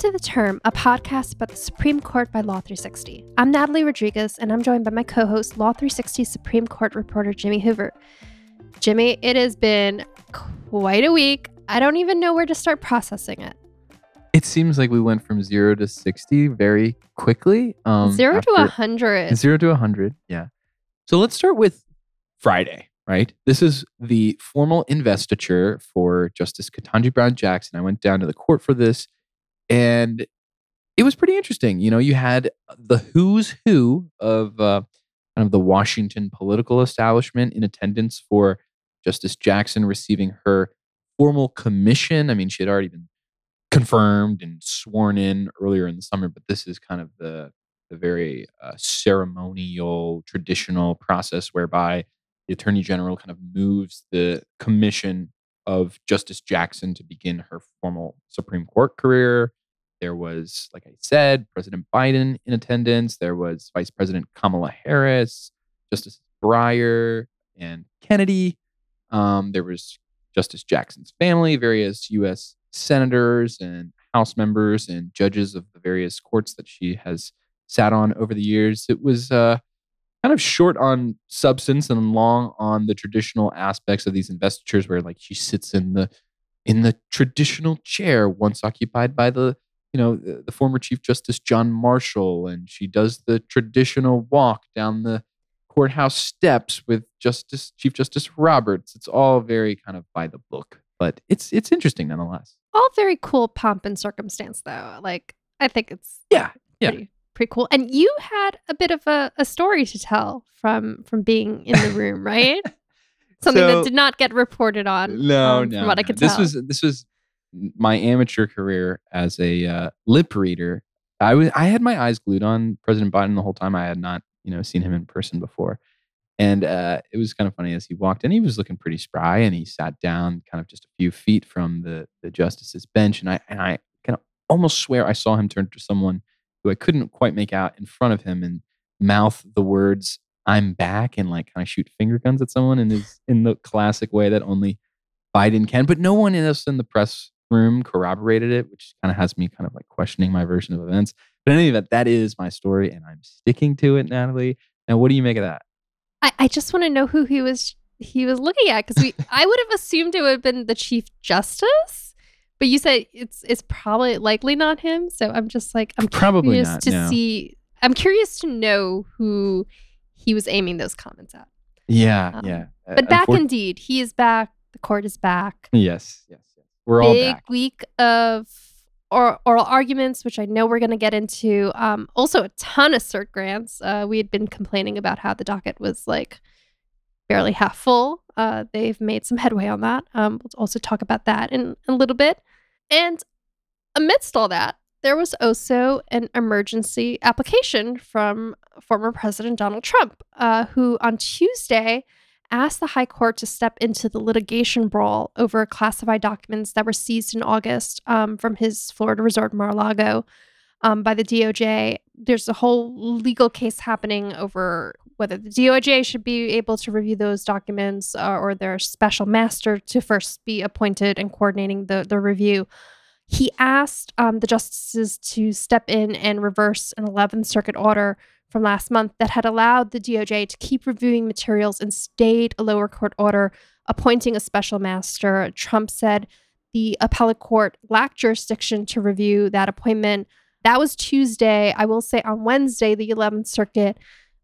To The Term, a podcast about the Supreme Court by Law 360. I'm Natalie Rodriguez, and I'm joined by my co host, Law 360 Supreme Court reporter Jimmy Hoover. Jimmy, it has been quite a week. I don't even know where to start processing it. It seems like we went from zero to 60 very quickly. Um, zero to 100. Zero to 100, yeah. So let's start with Friday, right? This is the formal investiture for Justice Ketanji Brown Jackson. I went down to the court for this and it was pretty interesting. You know, you had the who's who of uh, kind of the Washington political establishment in attendance for Justice Jackson receiving her formal commission. I mean, she had already been confirmed and sworn in earlier in the summer, but this is kind of the the very uh, ceremonial, traditional process whereby the Attorney General kind of moves the commission of Justice Jackson to begin her formal Supreme Court career. There was, like I said, President Biden in attendance. There was Vice President Kamala Harris, Justice Breyer, and Kennedy. Um, there was Justice Jackson's family, various U.S. senators and House members and judges of the various courts that she has sat on over the years. It was uh, kind of short on substance and long on the traditional aspects of these investitures, where like she sits in the in the traditional chair once occupied by the you know, the, the former Chief Justice John Marshall, and she does the traditional walk down the courthouse steps with Justice Chief Justice Roberts. It's all very kind of by the book, but it's it's interesting nonetheless. All very cool pomp and circumstance, though. Like I think it's yeah, yeah. Pretty, pretty cool. And you had a bit of a, a story to tell from from being in the room, right? Something so, that did not get reported on. No, um, no. From what no. I could this tell. was this was my amateur career as a uh, lip reader, I was I had my eyes glued on President Biden the whole time. I had not, you know, seen him in person before, and uh, it was kind of funny as he walked in. He was looking pretty spry, and he sat down kind of just a few feet from the the justice's bench, and I and I can almost swear I saw him turn to someone who I couldn't quite make out in front of him and mouth the words "I'm back" and like kind of shoot finger guns at someone in his in the classic way that only Biden can. But no one else in the press room corroborated it, which kind of has me kind of like questioning my version of events. But in any event, that is my story and I'm sticking to it, Natalie. Now, what do you make of that? I, I just want to know who he was he was looking at because we I would have assumed it would have been the Chief Justice. But you said it's it's probably likely not him. So I'm just like I'm probably curious not, to no. see I'm curious to know who he was aiming those comments at. Yeah, um, yeah. But back indeed. He is back. The court is back. Yes, yes. We're big back. week of or, oral arguments, which I know we're going to get into. Um, also, a ton of cert grants. Uh, we had been complaining about how the docket was like barely half full. Uh, they've made some headway on that. Um, we'll also talk about that in, in a little bit. And amidst all that, there was also an emergency application from former President Donald Trump, uh, who on Tuesday asked the High Court to step into the litigation brawl over classified documents that were seized in August um, from his Florida resort, Mar a Lago, um, by the DOJ. There's a whole legal case happening over whether the DOJ should be able to review those documents uh, or their special master to first be appointed and coordinating the, the review. He asked um, the justices to step in and reverse an 11th Circuit order from last month that had allowed the DOJ to keep reviewing materials and stayed a lower court order appointing a special master. Trump said the appellate court lacked jurisdiction to review that appointment. That was Tuesday. I will say on Wednesday, the 11th Circuit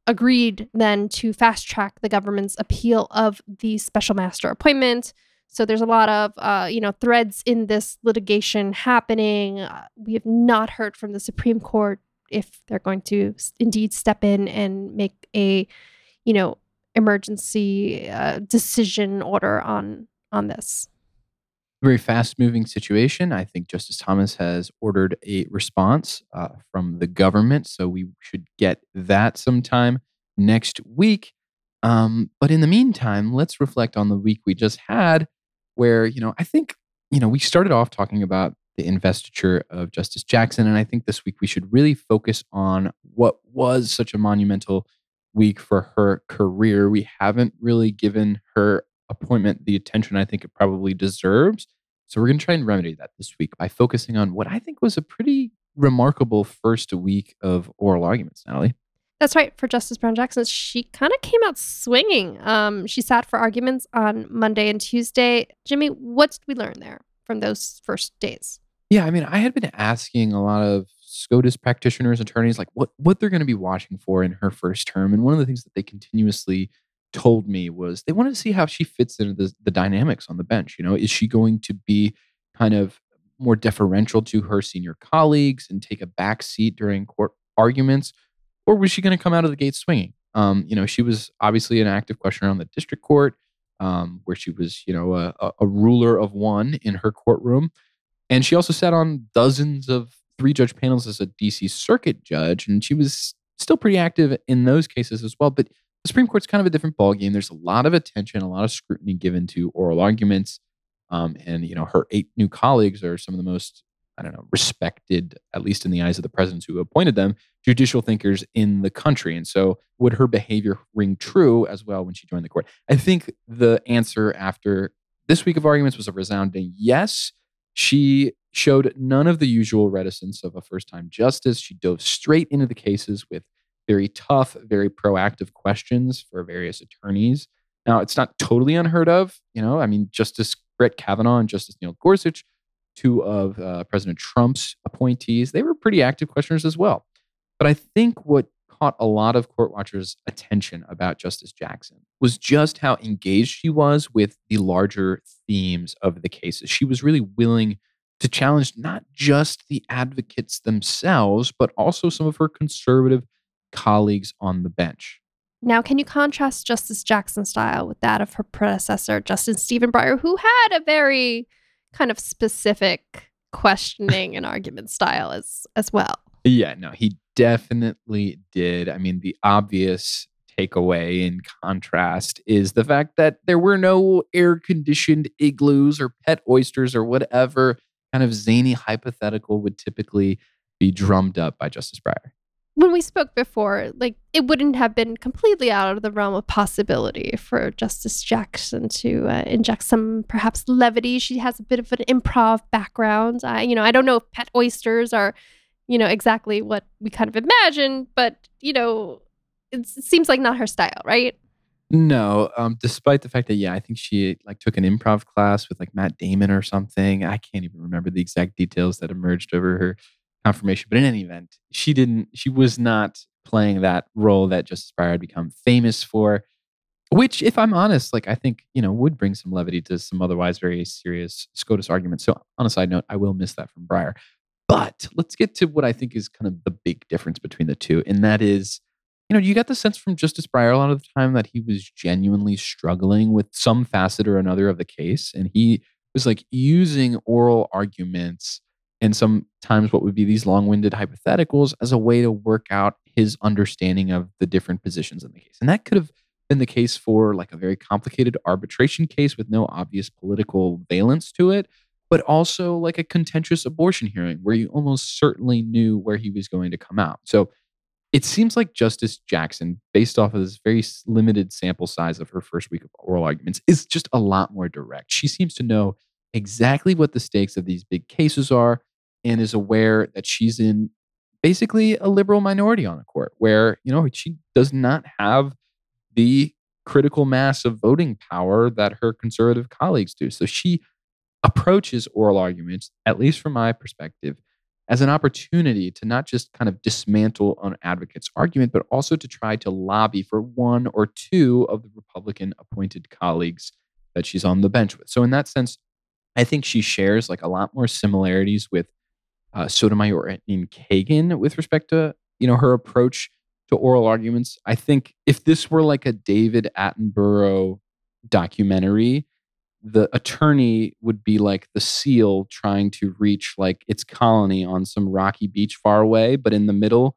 agreed then to fast track the government's appeal of the special master appointment. So there's a lot of uh, you know threads in this litigation happening. Uh, we have not heard from the Supreme Court if they're going to indeed step in and make a you know emergency uh, decision order on on this. Very fast moving situation. I think justice thomas has ordered a response uh, from the government so we should get that sometime next week. Um, but in the meantime let's reflect on the week we just had where you know i think you know we started off talking about the investiture of Justice Jackson. And I think this week we should really focus on what was such a monumental week for her career. We haven't really given her appointment the attention I think it probably deserves. So we're going to try and remedy that this week by focusing on what I think was a pretty remarkable first week of oral arguments, Natalie. That's right. For Justice Brown Jackson, she kind of came out swinging. Um, she sat for arguments on Monday and Tuesday. Jimmy, what did we learn there from those first days? Yeah, I mean, I had been asking a lot of SCOTUS practitioners, attorneys, like what what they're going to be watching for in her first term, and one of the things that they continuously told me was they want to see how she fits into the, the dynamics on the bench. You know, is she going to be kind of more deferential to her senior colleagues and take a back seat during court arguments, or was she going to come out of the gate swinging? Um, you know, she was obviously an active questioner on the district court, um, where she was, you know, a, a ruler of one in her courtroom, and she also sat on dozens of three judge panels as a DC circuit judge, and she was still pretty active in those cases as well. But the Supreme Court's kind of a different ballgame. There's a lot of attention, a lot of scrutiny given to oral arguments. Um, and you know, her eight new colleagues are some of the most, I don't know, respected, at least in the eyes of the presidents who appointed them, judicial thinkers in the country. And so, would her behavior ring true as well when she joined the court? I think the answer after this week of arguments was a resounding yes. She showed none of the usual reticence of a first time justice. She dove straight into the cases with very tough, very proactive questions for various attorneys. Now, it's not totally unheard of. You know, I mean, Justice Brett Kavanaugh and Justice Neil Gorsuch, two of uh, President Trump's appointees, they were pretty active questioners as well. But I think what caught a lot of court watchers' attention about Justice Jackson was just how engaged she was with the larger themes of the cases. She was really willing to challenge not just the advocates themselves, but also some of her conservative colleagues on the bench. Now, can you contrast Justice Jackson's style with that of her predecessor, Justice Stephen Breyer, who had a very kind of specific questioning and argument style as as well? Yeah, no, he definitely did. I mean, the obvious takeaway in contrast is the fact that there were no air conditioned igloos or pet oysters or whatever kind of zany hypothetical would typically be drummed up by Justice Breyer when we spoke before, like it wouldn't have been completely out of the realm of possibility for Justice Jackson to uh, inject some perhaps levity. She has a bit of an improv background. I, you know, I don't know if pet oysters are, you know, exactly what we kind of imagine, but you know, it seems like not her style, right? No, um, despite the fact that yeah, I think she like took an improv class with like Matt Damon or something. I can't even remember the exact details that emerged over her confirmation. But in any event, she didn't. She was not playing that role that Justice Breyer had become famous for. Which, if I'm honest, like I think you know would bring some levity to some otherwise very serious SCOTUS arguments. So, on a side note, I will miss that from Breyer. But let's get to what I think is kind of the big difference between the two, and that is, you know, you got the sense from Justice Breyer a lot of the time that he was genuinely struggling with some facet or another of the case, and he was like using oral arguments and sometimes what would be these long-winded hypotheticals as a way to work out his understanding of the different positions in the case. And that could have been the case for like a very complicated arbitration case with no obvious political valence to it, but also like a contentious abortion hearing where you almost certainly knew where he was going to come out. So it seems like Justice Jackson, based off of this very limited sample size of her first week of oral arguments, is just a lot more direct. She seems to know exactly what the stakes of these big cases are and is aware that she's in basically a liberal minority on the court where, you know, she does not have the critical mass of voting power that her conservative colleagues do. So she approaches oral arguments, at least from my perspective, as an opportunity to not just kind of dismantle an advocate's argument, but also to try to lobby for one or two of the Republican appointed colleagues that she's on the bench with. So, in that sense, I think she shares like a lot more similarities with uh, Sotomayor and Kagan with respect to you know her approach to oral arguments. I think if this were like a David Attenborough documentary, the attorney would be like the seal trying to reach like its colony on some rocky beach far away, but in the middle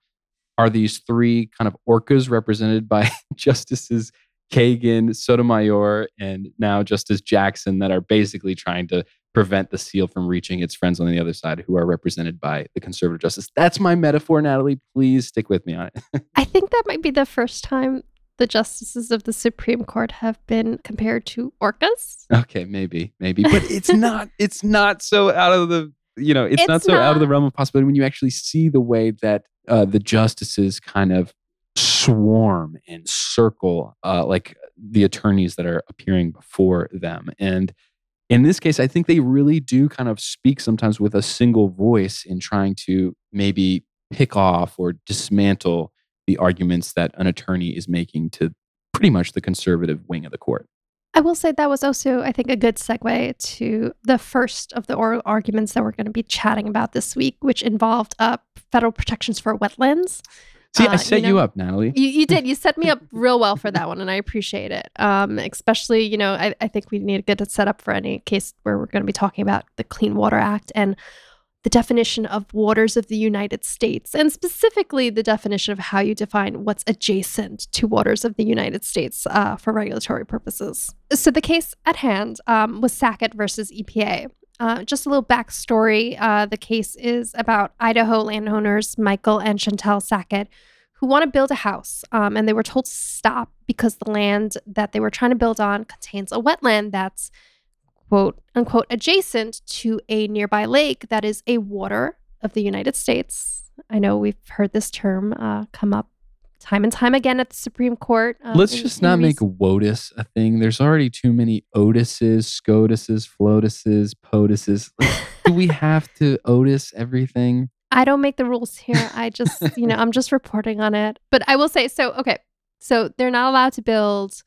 are these three kind of orcas represented by justices Kagan, Sotomayor, and now Justice Jackson that are basically trying to prevent the seal from reaching its friends on the other side who are represented by the conservative justice. That's my metaphor, Natalie. Please stick with me on it. I think that might be the first time the justices of the Supreme Court have been compared to orcas. Okay, maybe, maybe, but it's not. It's not so out of the. You know, it's, It's not so out of the realm of possibility when you actually see the way that uh, the justices kind of swarm and circle, uh, like the attorneys that are appearing before them, and in this case, I think they really do kind of speak sometimes with a single voice in trying to maybe pick off or dismantle the arguments that an attorney is making to pretty much the conservative wing of the court. I will say that was also, I think, a good segue to the first of the oral arguments that we're going to be chatting about this week, which involved uh, federal protections for wetlands. See, Uh, I set you, know- up, Natalie. You, you did. You set me up real well for that one, and I appreciate it. Um, especially, you know, I, I think we need a good setup for any case where we're going to be talking about the Clean Water Act and the definition of waters of the United States, and specifically the definition of how you define what's adjacent to waters of the United States uh, for regulatory purposes. So the case at hand um, was Sackett versus EPA. Uh, just a little backstory. Uh, the case is about Idaho landowners Michael and Chantell Sackett, who want to build a house, um, and they were told to stop because the land that they were trying to build on contains a wetland that's quote unquote adjacent to a nearby lake that is a water of the United States. I know we've heard this term uh, come up time and time again at the Supreme Court. um, Let's in- just in not make WOTUS a thing. There's already too many Otises, SCOTUSes, FLOTUSes, POTUSes. Do we have to Otis everything? I don't make the rules here. I just, you know, I'm just reporting on it. But I will say so, okay. So they're not allowed to build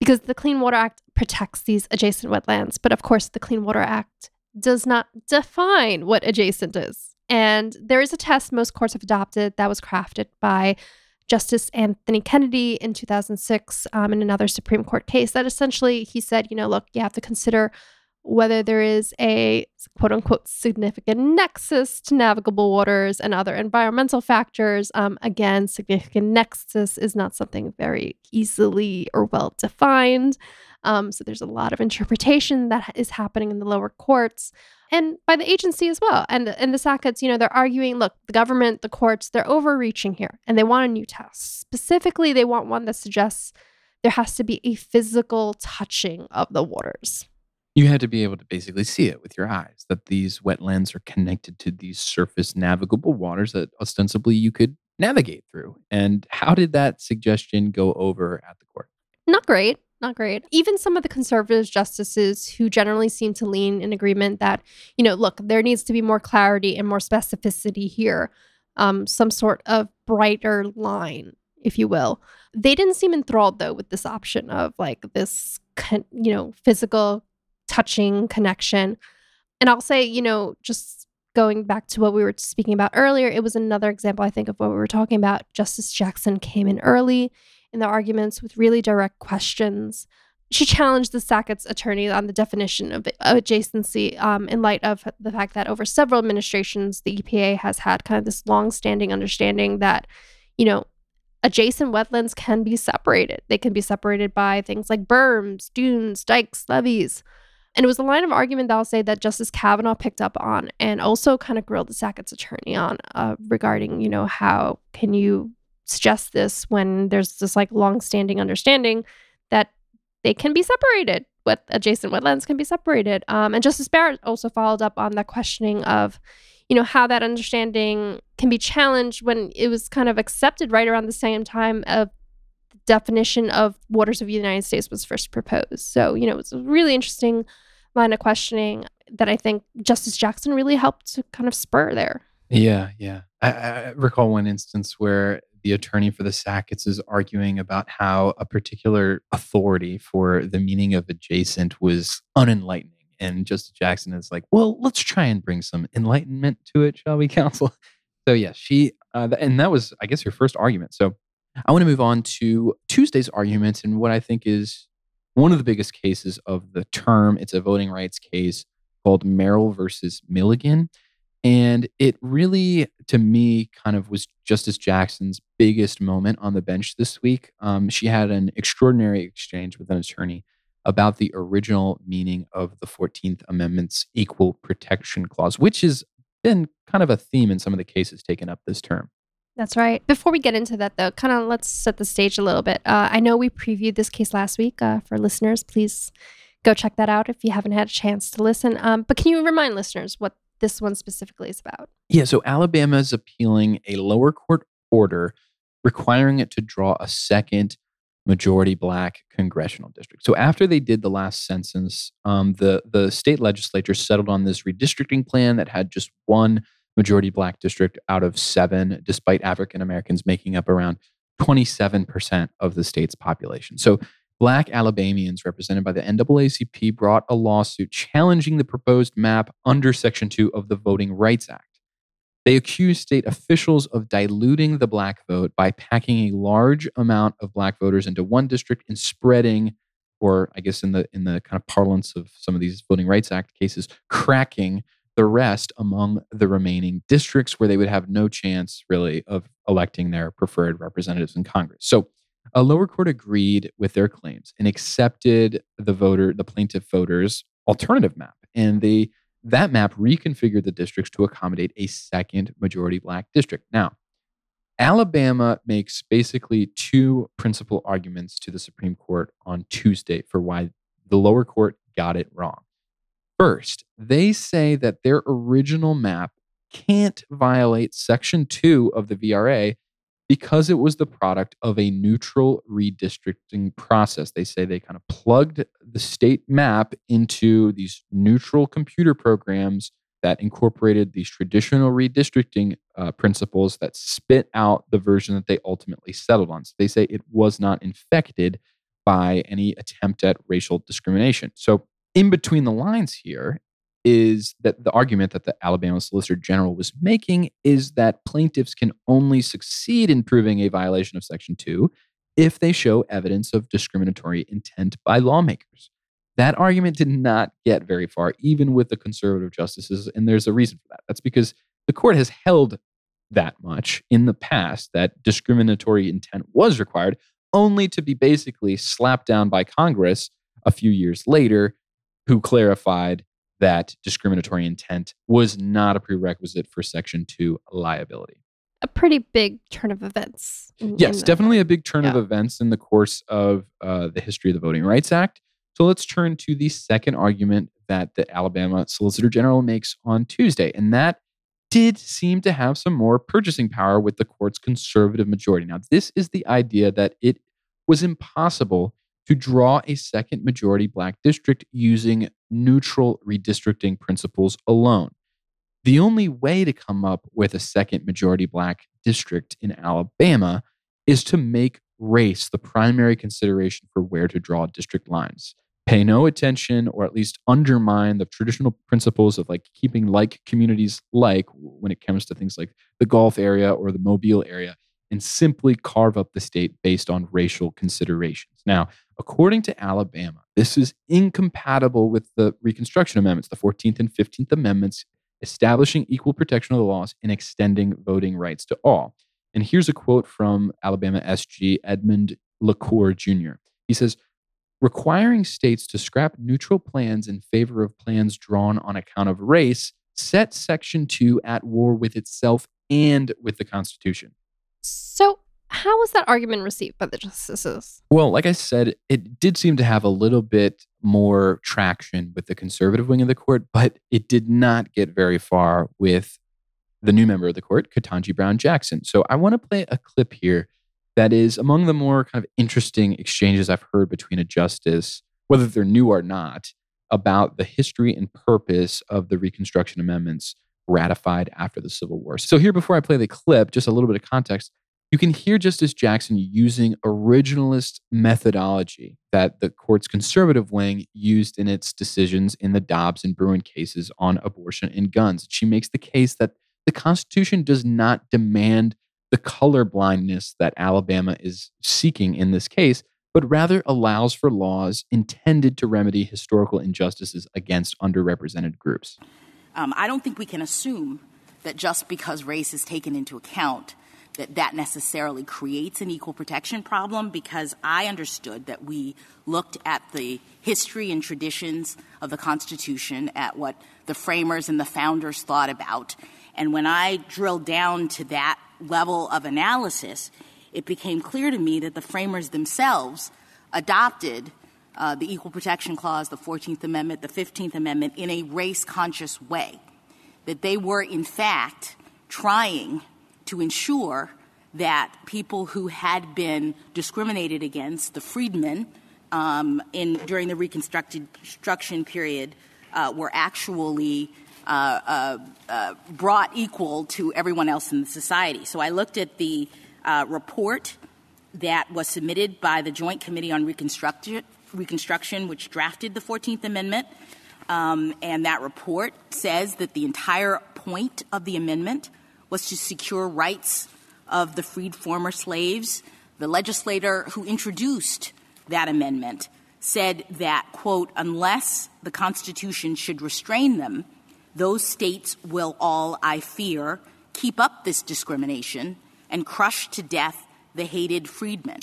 because the Clean Water Act protects these adjacent wetlands. But of course, the Clean Water Act does not define what adjacent is. And there is a test most courts have adopted that was crafted by Justice Anthony Kennedy in 2006 um, in another Supreme Court case that essentially he said, you know, look, you have to consider whether there is a quote unquote significant nexus to navigable waters and other environmental factors. Um, again, significant nexus is not something very easily or well defined. Um, so there's a lot of interpretation that is happening in the lower courts and by the agency as well. And and the Sacketts, you know, they're arguing, look, the government, the courts, they're overreaching here, and they want a new test. Specifically, they want one that suggests there has to be a physical touching of the waters. You had to be able to basically see it with your eyes that these wetlands are connected to these surface navigable waters that ostensibly you could navigate through. And how did that suggestion go over at the court? Not great. Not great. Even some of the conservative justices who generally seem to lean in agreement that, you know, look, there needs to be more clarity and more specificity here, um, some sort of brighter line, if you will. They didn't seem enthralled, though, with this option of like this, con- you know, physical touching connection. And I'll say, you know, just going back to what we were speaking about earlier, it was another example, I think, of what we were talking about. Justice Jackson came in early in the arguments with really direct questions. She challenged the Sackett's attorney on the definition of adjacency um, in light of the fact that over several administrations, the EPA has had kind of this long-standing understanding that, you know, adjacent wetlands can be separated. They can be separated by things like berms, dunes, dikes, levees. And it was a line of argument that I'll say that Justice Kavanaugh picked up on and also kind of grilled the Sackett's attorney on uh, regarding, you know, how can you suggest this when there's this like long-standing understanding that they can be separated what adjacent wetlands can be separated. Um, and justice barrett also followed up on that questioning of you know how that understanding can be challenged when it was kind of accepted right around the same time of definition of waters of the united states was first proposed so you know it's a really interesting line of questioning that i think justice jackson really helped to kind of spur there Yeah, yeah. I, I recall one instance where the attorney for the Sacketts is arguing about how a particular authority for the meaning of adjacent was unenlightening. And Justice Jackson is like, well, let's try and bring some enlightenment to it, shall we, counsel? So, yeah, she, uh, and that was, I guess, your first argument. So, I want to move on to Tuesday's arguments and what I think is one of the biggest cases of the term. It's a voting rights case called Merrill versus Milligan. And it really, to me, kind of was Justice Jackson's biggest moment on the bench this week. Um, she had an extraordinary exchange with an attorney about the original meaning of the 14th Amendment's Equal Protection Clause, which has been kind of a theme in some of the cases taken up this term. That's right. Before we get into that, though, kind of let's set the stage a little bit. Uh, I know we previewed this case last week. Uh, for listeners, please go check that out if you haven't had a chance to listen. Um, but can you remind listeners what this one specifically is about? Yeah, so Alabama is appealing a lower court order requiring it to draw a second majority black congressional district. So after they did the last census, um, the the state legislature settled on this redistricting plan that had just one majority black district out of seven, despite African Americans making up around 27% of the state's population. So black Alabamians represented by the NAACP brought a lawsuit challenging the proposed map under Section 2 of the Voting Rights Act. They accused state officials of diluting the black vote by packing a large amount of black voters into one district and spreading, or I guess in the in the kind of parlance of some of these Voting Rights Act cases, cracking the rest among the remaining districts where they would have no chance really of electing their preferred representatives in Congress. So a lower court agreed with their claims and accepted the voter, the plaintiff voters' alternative map. And they that map reconfigured the districts to accommodate a second majority black district. Now, Alabama makes basically two principal arguments to the Supreme Court on Tuesday for why the lower court got it wrong. First, they say that their original map can't violate Section 2 of the VRA because it was the product of a neutral redistricting process. They say they kind of plugged the state map into these neutral computer programs that incorporated these traditional redistricting uh, principles that spit out the version that they ultimately settled on. So they say it was not infected by any attempt at racial discrimination. So in between the lines here is that the argument that the Alabama Solicitor General was making is that plaintiffs can only succeed in proving a violation of Section 2 if they show evidence of discriminatory intent by lawmakers. That argument did not get very far, even with the conservative justices, and there's a reason for that. That's because the court has held that much in the past that discriminatory intent was required, only to be basically slapped down by Congress a few years later who clarified that discriminatory intent was not a prerequisite for Section 2 liability. A pretty big turn of events. In, yes, in definitely a big turn yeah. of events in the course of uh, the history of the Voting Rights Act. So let's turn to the second argument that the Alabama Solicitor General makes on Tuesday. And that did seem to have some more purchasing power with the court's conservative majority. Now, this is the idea that it was impossible to draw a second majority black district using neutral redistricting principles alone. The only way to come up with a second majority black district in Alabama is to make race the primary consideration for where to draw district lines. Pay no attention or at least undermine the traditional principles of like keeping like communities like when it comes to things like the Gulf area or the Mobile area and simply carve up the state based on racial considerations. Now, according to Alabama, this is incompatible with the Reconstruction Amendments, the 14th and 15th Amendments, establishing equal protection of the laws and extending voting rights to all. And here's a quote from Alabama SG Edmund LaCour Jr. He says, requiring states to scrap neutral plans in favor of plans drawn on account of race sets Section 2 at war with itself and with the Constitution. So, how was that argument received by the justices? Well, like I said, it did seem to have a little bit more traction with the conservative wing of the court, but it did not get very far with the new member of the court, Ketanji Brown Jackson. So I want to play a clip here that is among the more kind of interesting exchanges I've heard between a justice, whether they're new or not, about the history and purpose of the Reconstruction Amendments ratified after the Civil War. So, here, before I play the clip, just a little bit of context, you can hear Justice Jackson using originalist methodology that the court's conservative wing used in its decisions in the Dobbs and Bruen cases on abortion and guns. She makes the case that the Constitution does not demand the color blindness that Alabama is seeking in this case, but rather allows for laws intended to remedy historical injustices against underrepresented groups. Um, I don't think we can assume that just because race is taken into account, that that necessarily creates an equal protection problem because I understood that we looked at the history and traditions of the Constitution, at what the framers and the founders thought about. And when I drilled down to that level of analysis, it became clear to me that the framers themselves adopted the Equal Protection Clause, the 14th Amendment, the 15th Amendment in a race conscious way. That they were, in fact, trying to ensure that people who had been discriminated against, the freedmen, um, in, during the Reconstruction period, uh, were actually uh, uh, uh, brought equal to everyone else in the society. So I looked at the uh, report that was submitted by the Joint Committee on Reconstruction, Reconstruction which drafted the 14th Amendment. Um, and that report says that the entire point of the amendment was to secure rights of the freed former slaves. The legislator who introduced that amendment said that, quote, unless the Constitution should restrain them, those states will all, I fear, keep up this discrimination and crush to death the hated freedmen.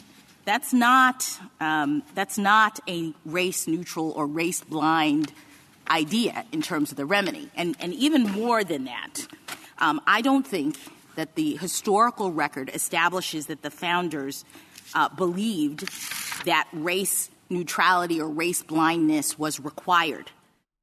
That's not, um, that's not a race neutral or race blind idea in terms of the remedy. And, and even more than that, um, I don't think that the historical record establishes that the founders uh, believed that race neutrality or race blindness was required.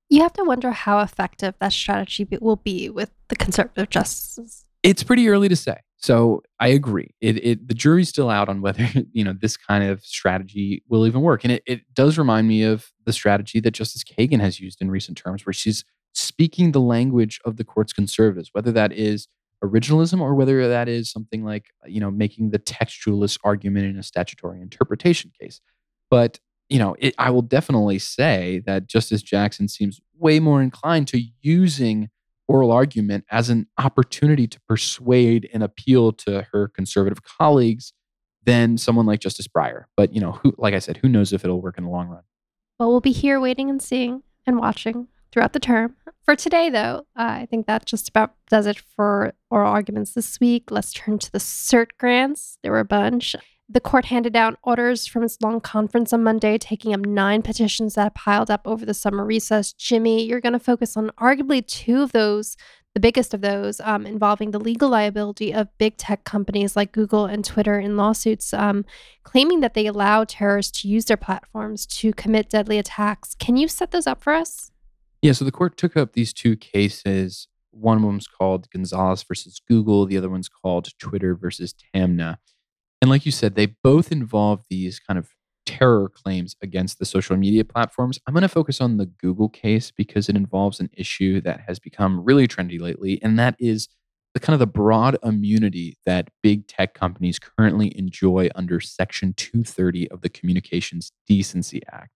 You have to wonder how effective that strategy will be with the conservative justices. It's pretty early to say. So I agree. It, it the jury's still out on whether you know this kind of strategy will even work, and it, it does remind me of the strategy that Justice Kagan has used in recent terms, where she's speaking the language of the court's conservatives, whether that is originalism or whether that is something like you know making the textualist argument in a statutory interpretation case. But you know, it, I will definitely say that Justice Jackson seems way more inclined to using oral argument as an opportunity to persuade and appeal to her conservative colleagues than someone like Justice Breyer. But, you know, who, like I said, who knows if it'll work in the long run? Well, we'll be here waiting and seeing and watching throughout the term. For today, though, uh, I think that just about does it for oral arguments this week. Let's turn to the cert grants. There were a bunch. The court handed down orders from its long conference on Monday, taking up nine petitions that piled up over the summer recess. Jimmy, you're going to focus on arguably two of those, the biggest of those, um, involving the legal liability of big tech companies like Google and Twitter in lawsuits, um, claiming that they allow terrorists to use their platforms to commit deadly attacks. Can you set those up for us? Yeah, so the court took up these two cases. One of them's called Gonzalez versus Google, the other one's called Twitter versus Taamneh. And like you said, they both involve these kind of terror claims against the social media platforms. I'm going to focus on the Google case because it involves an issue that has become really trendy lately, and that is the kind of the broad immunity that big tech companies currently enjoy under Section 230 of the Communications Decency Act.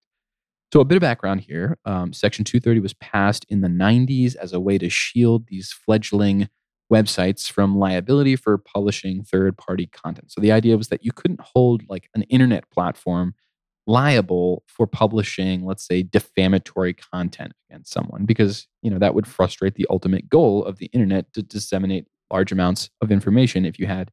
So, a bit of background here um, Section 230 was passed in the 90s as a way to shield these fledgling websites from liability for publishing third party content. So the idea was that you couldn't hold like an internet platform liable for publishing let's say defamatory content against someone because you know that would frustrate the ultimate goal of the internet to disseminate large amounts of information if you had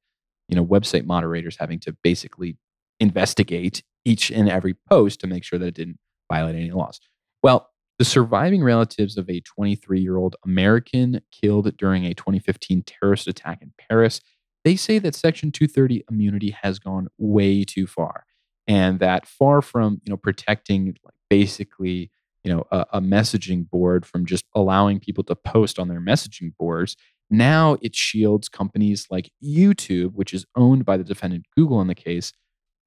you know website moderators having to basically investigate each and every post to make sure that it didn't violate any laws well the surviving relatives of a 23 year old American killed during a 2015 terrorist attack in Paris, they say that Section 230 immunity has gone way too far. And that far from, you know, protecting like basically, you know, a, a messaging board from just allowing people to post on their messaging boards, now it shields companies like YouTube, which is owned by the defendant Google in the case,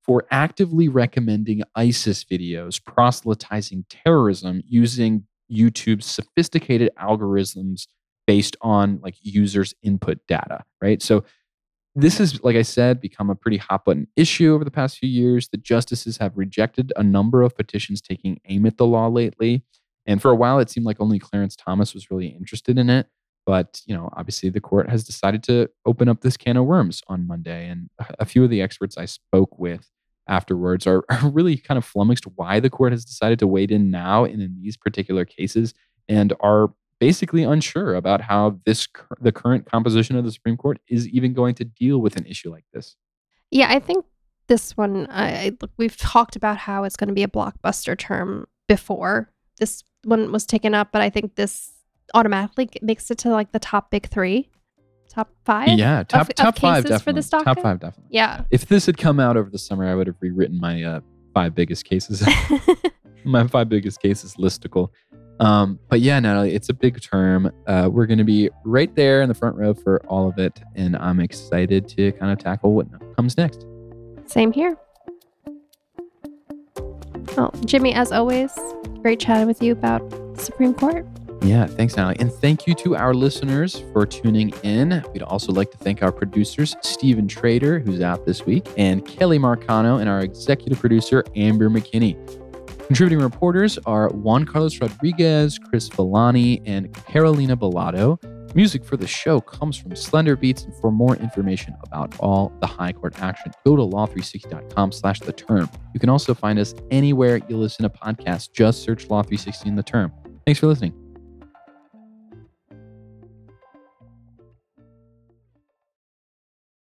for actively recommending ISIS videos proselytizing terrorism using YouTube's sophisticated algorithms based on like users' input data, right? So this has, like I said, become a pretty hot button issue over the past few years. The justices have rejected a number of petitions taking aim at the law lately. And for a while, it seemed like only Clarence Thomas was really interested in it. But, you know, obviously the court has decided to open up this can of worms on Monday. And a few of the experts I spoke with afterwards are, are really kind of flummoxed why the court has decided to wade in now and in these particular cases and are basically unsure about how this the current composition of the Supreme Court is even going to deal with an issue like this. Yeah, I think this one I, we've talked about how it's going to be a blockbuster term before this one was taken up, but I think this automatically makes it to like the top big three. top five. Yeah, top of top five cases for definitely. this top five definitely. Yeah. If this had come out over the summer, I would have rewritten my uh, five biggest cases, my five biggest cases listicle. Um, but yeah, Natalie, it's a big term. Uh, we're going to be right there in the front row for all of it, and I'm excited to kind of tackle what comes next. Same here. Well, Jimmy, as always, great chatting with you about Supreme Court. Yeah, thanks, Natalie. And thank you to our listeners for tuning in. We'd also like to thank our producers, Stephen Trader, who's out this week, and Kelly Marcano, and our executive producer, Amber McKinney. Contributing reporters are Juan Carlos Rodriguez, Chris Villani, and Carolina Bolado. Music for the show comes from Slender Beats, and for more information about all the high court action, go to law360.com slash the term. You can also find us anywhere you listen to podcasts. Just search Law 360 in the term. Thanks for listening.